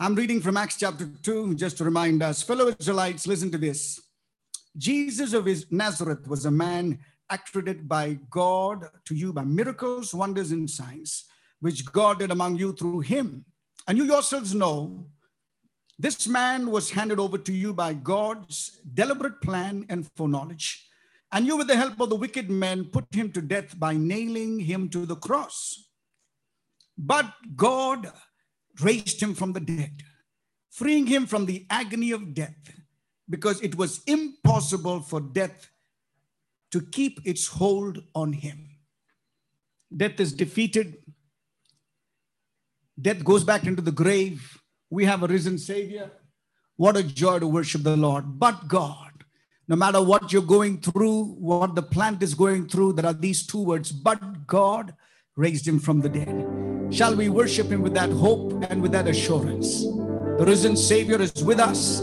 I'm reading from Acts chapter 2 just to remind us, fellow Israelites, listen to this. Jesus of Nazareth was a man accredited by God to you by miracles, wonders, and signs, which God did among you through him. And you yourselves know this man was handed over to you by God's deliberate plan and foreknowledge. And you, with the help of the wicked men, put him to death by nailing him to the cross. But God raised him from the dead, freeing him from the agony of death, because it was impossible for death to keep its hold on him. Death is defeated, death goes back into the grave. We have a risen Savior. What a joy to worship the Lord. But God, no matter what you're going through, what the plant is going through, there are these two words, but God raised him from the dead. Shall we worship him with that hope and with that assurance? The risen Savior is with us.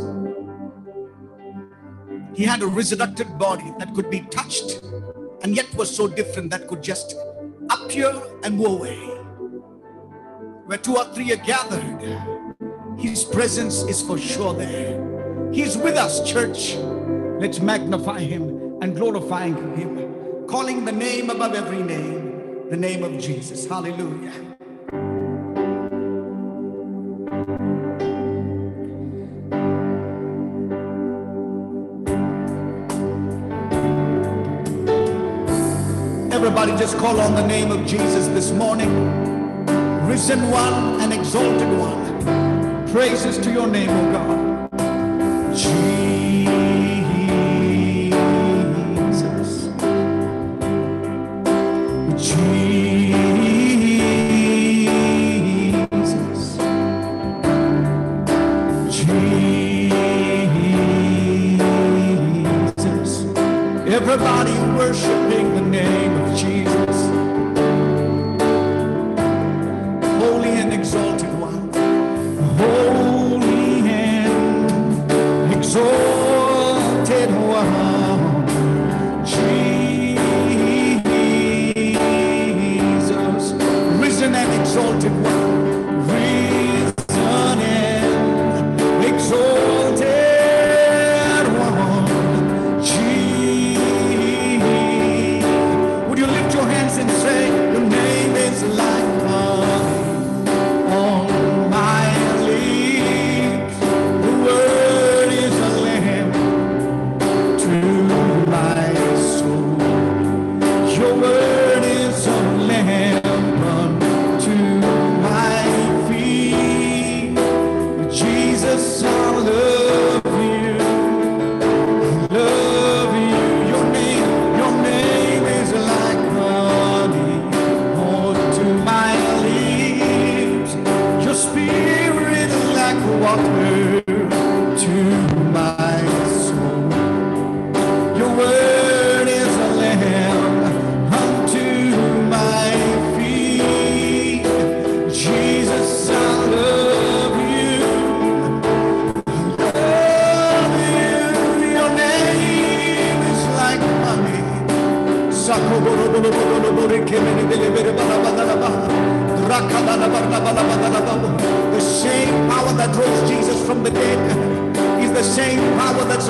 He had a resurrected body that could be touched and yet was so different that could just appear and go away. Where two or three are gathered, his presence is for sure there. He's with us, church. Let's magnify him and glorify him, calling the name above every name, the name of Jesus. Hallelujah. Everybody just call on the name of Jesus this morning. Risen one and exalted one. Praises to your name, O God.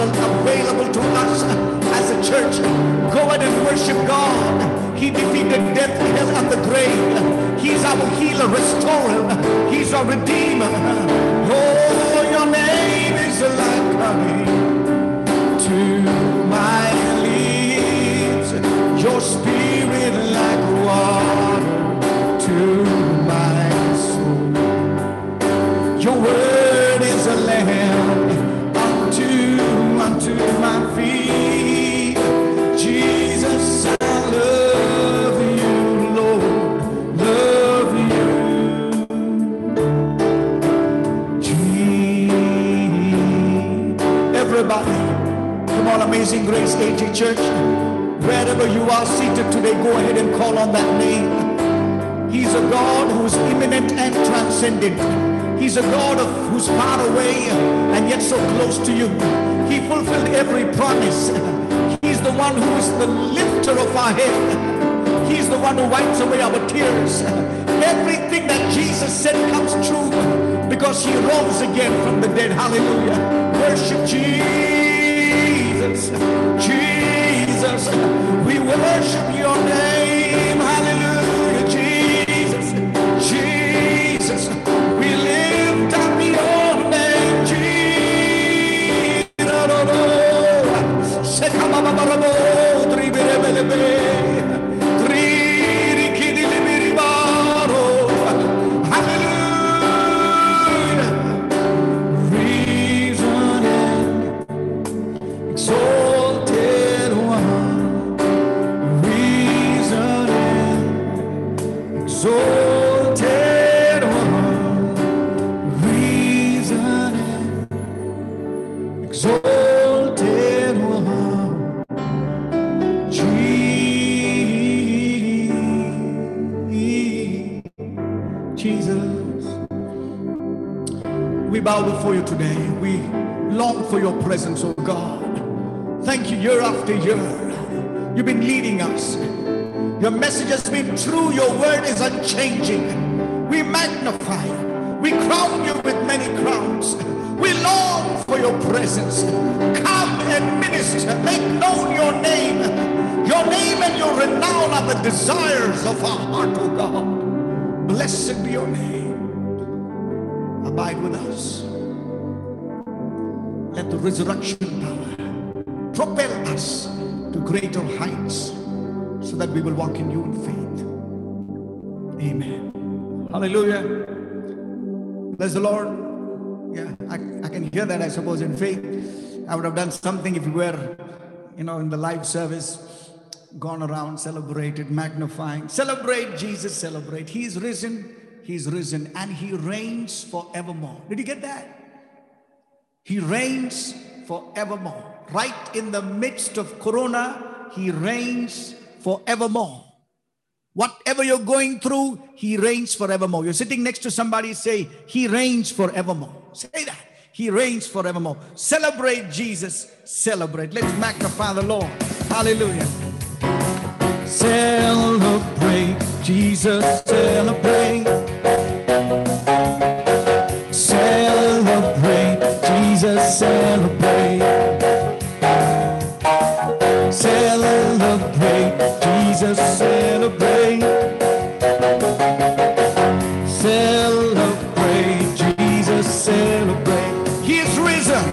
Available to us as a church. Go ahead and worship God. He defeated death, hell, and the grave. He's our healer, restorer. He's our redeemer. Oh, your name is like honey to my lips. Your spirit Church. Wherever you are seated today, go ahead and call on that name. He's a God who's imminent and transcendent. He's a God of who's far away and yet so close to you. He fulfilled every promise. He's the one who is the lifter of our head. He's the one who wipes away our tears. Everything that Jesus said comes true because he rose again from the dead. Hallelujah. Worship Jesus. We worship your name. Presence, oh God. Thank you year after year. You've been leading us. Your message has been true. Your word is unchanging. We magnify. We crown you with many crowns. We long for your presence. Come and minister. Make known your name. Your name and your renown are the desires of our heart, oh God. Blessed be your name. Abide with us. The resurrection power propel us to greater heights so that we will walk in you in faith. Amen. Hallelujah. Bless the Lord. Yeah, I, I can hear that, I suppose, in faith. I would have done something if we were, you know, in the live service, gone around, celebrated, magnifying. Celebrate Jesus, celebrate. He's risen, He's risen, and He reigns forevermore. Did you get that? He reigns forevermore. Right in the midst of Corona, He reigns forevermore. Whatever you're going through, He reigns forevermore. You're sitting next to somebody, say, He reigns forevermore. Say that. He reigns forevermore. Celebrate Jesus. Celebrate. Let's magnify the Lord. Hallelujah. Celebrate Jesus. Celebrate. Celebrate. Celebrate Jesus. Celebrate. Risen.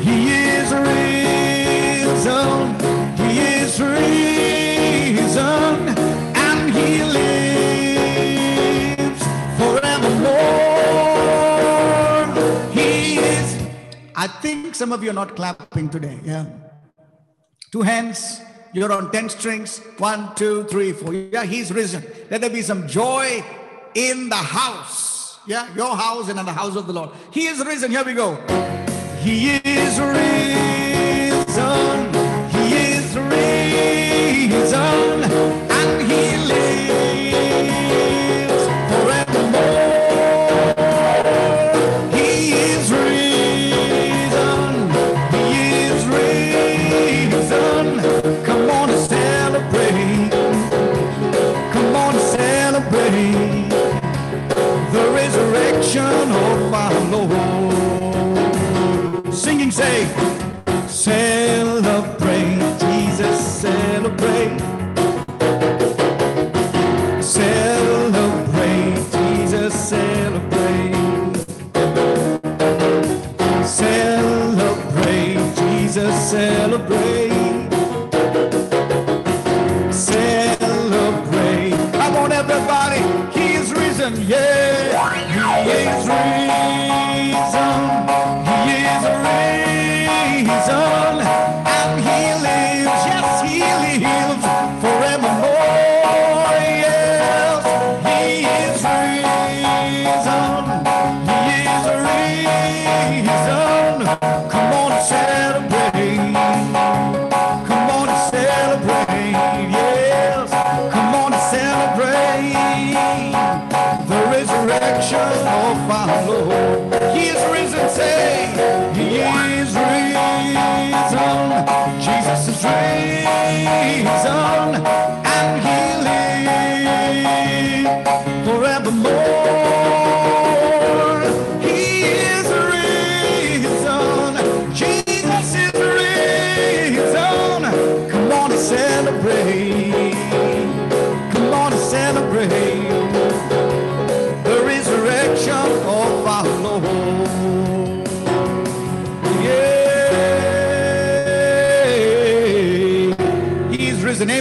He is risen. He is risen. And he lives forevermore. He is. I think some of you are not clapping today. Yeah. Two hands. You're on 10 strings. One, two, three, four. Yeah, he's risen. Let there be some joy in the house. Yeah, your house and in the house of the Lord. He is risen. Here we go. He is risen. He is risen.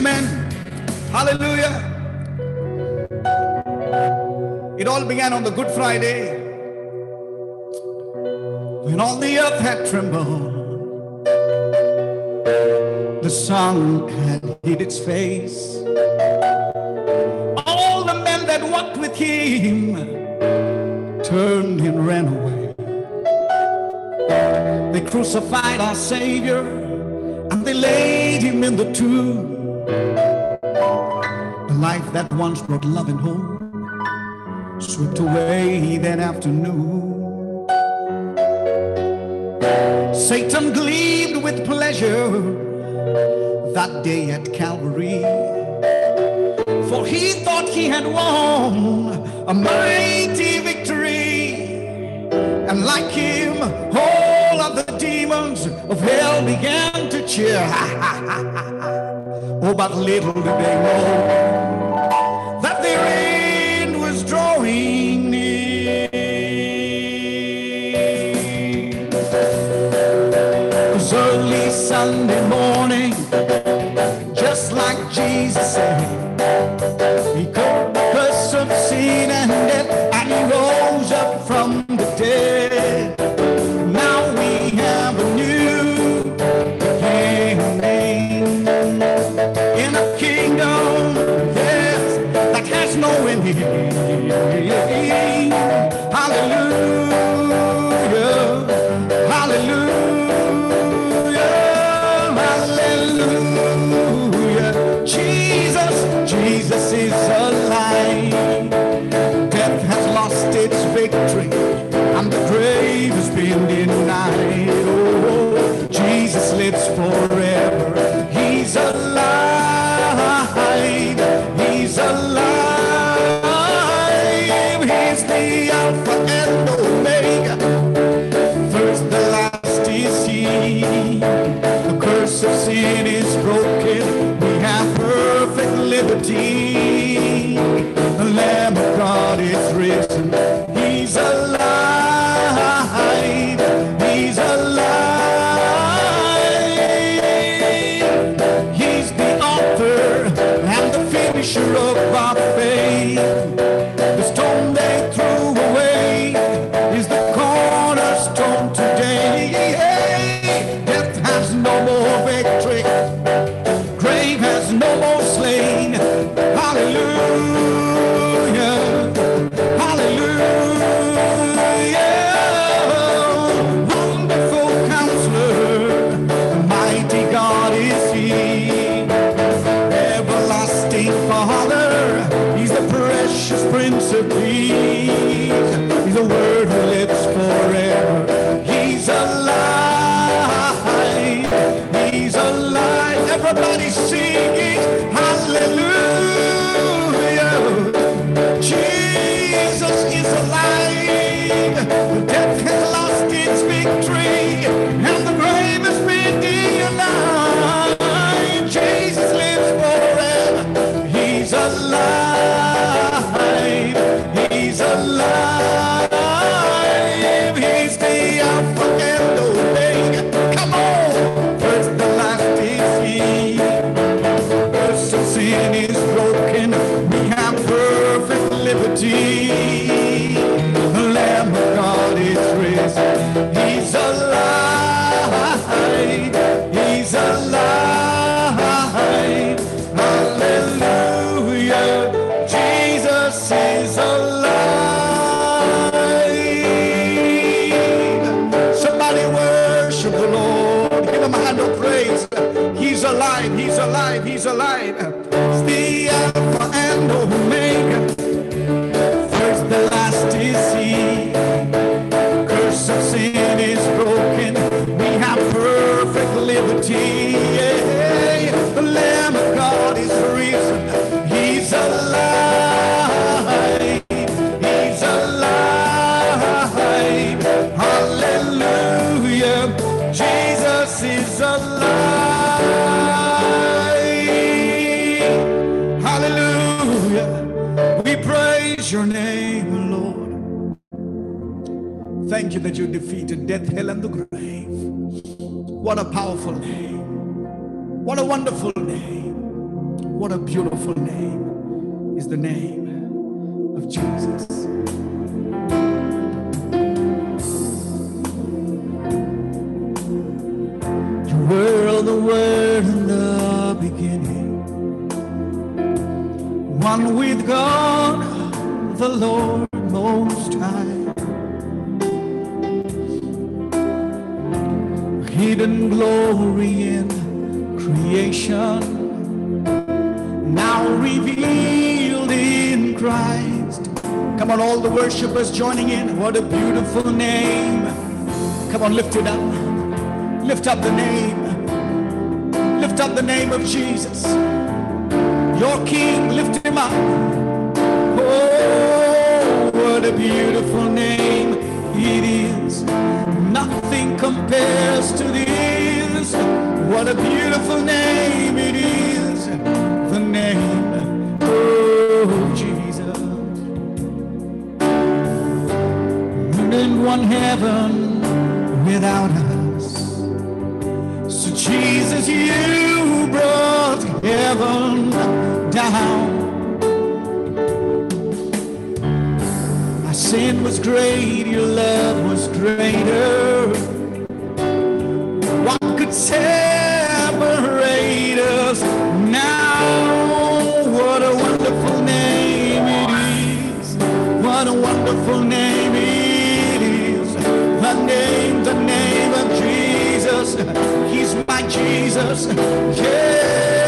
Amen. Hallelujah. It all began on the Good Friday when all the earth had trembled. The sun had hid its face. All the men that walked with him turned and ran away. They crucified our Savior and they laid him in the tomb. The life that once brought love and hope swept away that afternoon. Satan gleamed with pleasure that day at Calvary, for he thought he had won a mighty victory, and like him, all of the demons of hell began to cheer. Oh, but little did they know that their end was drawing near. Cause early Sunday morning, just like Jesus said. you that you defeated death, hell, and the grave. What a powerful name. What a wonderful name. What a beautiful name is the name of Jesus. were the Word in the beginning, one with God, the Lord Most High. Hidden glory in creation, now revealed in Christ. Come on, all the worshipers joining in. What a beautiful name. Come on, lift it up. Lift up the name. Lift up the name of Jesus. Your King, lift him up. Oh, what a beautiful name it is. Nothing compares to this. What a beautiful name it is. The name of Jesus. in one heaven without us. So Jesus, you brought heaven down. Sin was great, your love was greater. What could separate us now? What a wonderful name it is. What a wonderful name it is. The name, the name of Jesus. He's my Jesus. Yes,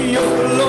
your glory.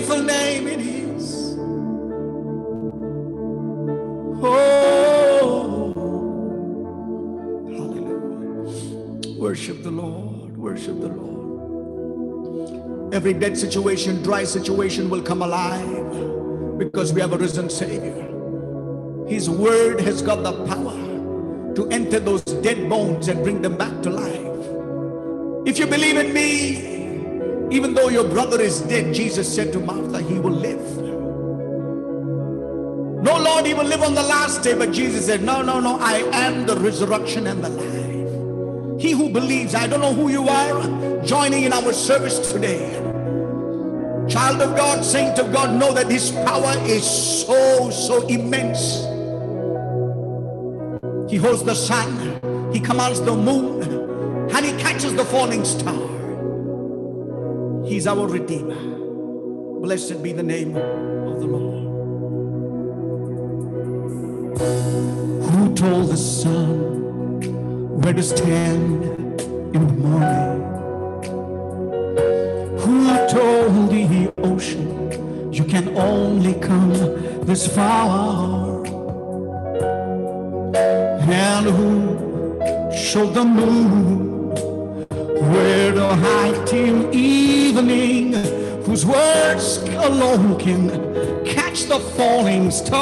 Beautiful name it is. Oh, hallelujah. Worship the Lord. Worship the Lord. Every dead situation, dry situation will come alive because we have a risen Savior. His word has got the power to enter those dead bones and bring them back to life. If you believe in me, even though your brother is dead, Jesus said to Martha, he will live. No, Lord, he will live on the last day. But Jesus said, No, no, no, I am the resurrection and the life. He who believes, I don't know who you are, joining in our service today. Child of God, saint of God, know that his power is so, so immense. He holds the sun, he commands the moon, and he catches the falling star. He's our Redeemer. Blessed be the name of the Lord. Who told the sun where to stand in the morning? Who told the ocean you can only come this far? And who showed the moon to hide till evening? Whose words alone can catch the falling star?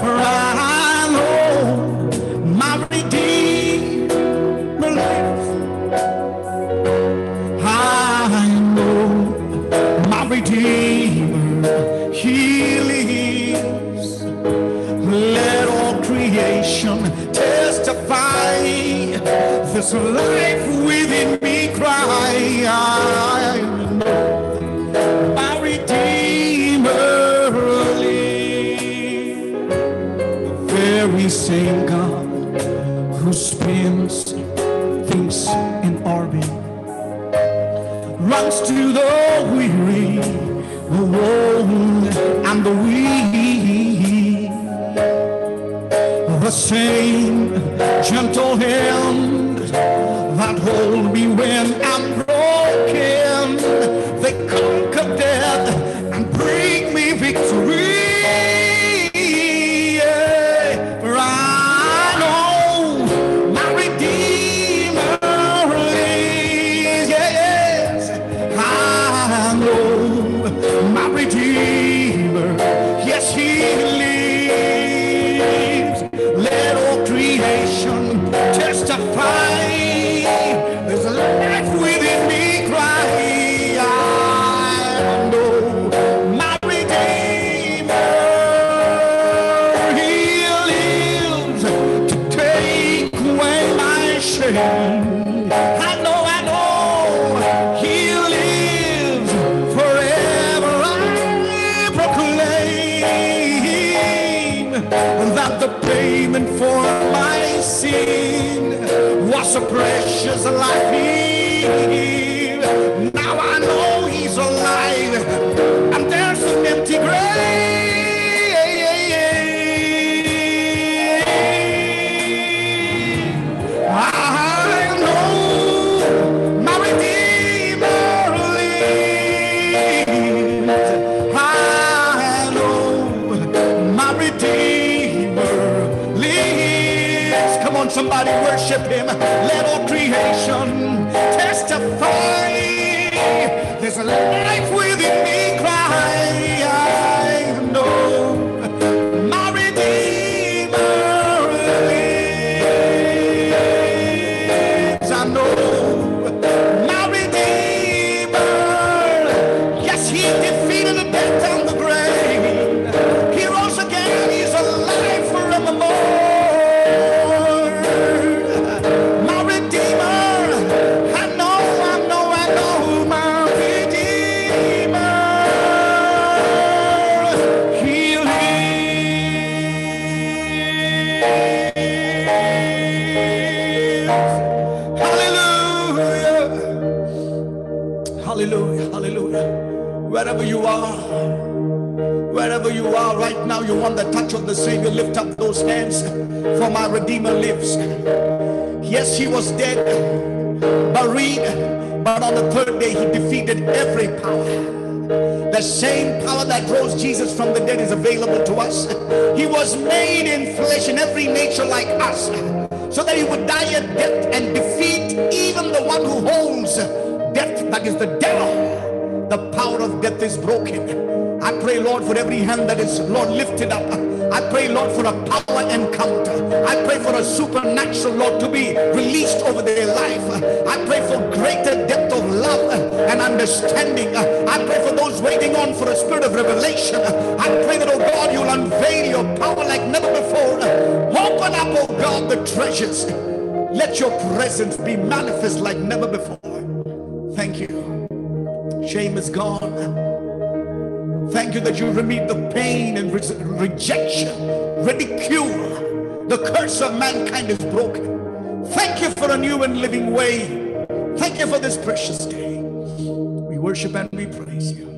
For I know my Redeemer lives. I know my Redeemer, This life within me cry. My Redeemer lives. The very same God who spins things in orbit runs to the weary, the worn, and the weak. The same gentle hand that hold me when Him. Let all creation He was dead, buried, but on the third day he defeated every power. The same power that rose Jesus from the dead is available to us. He was made in flesh in every nature like us, so that he would die a death and defeat even the one who holds death, that is the devil. The power of death is broken. I pray, Lord, for every hand that is, Lord, lifted up. I pray, Lord, for a power encounter. I pray for a supernatural, Lord, to be released over their life. I pray for greater depth of love and understanding. I pray for those waiting on for a spirit of revelation. I pray that, oh God, you'll unveil your power like never before. Open up, oh God, the treasures. Let your presence be manifest like never before. Thank you. Shame is gone. Thank you that you remove the pain and re- rejection, ridicule. The curse of mankind is broken. Thank you for a new and living way. Thank you for this precious day. We worship and we praise you.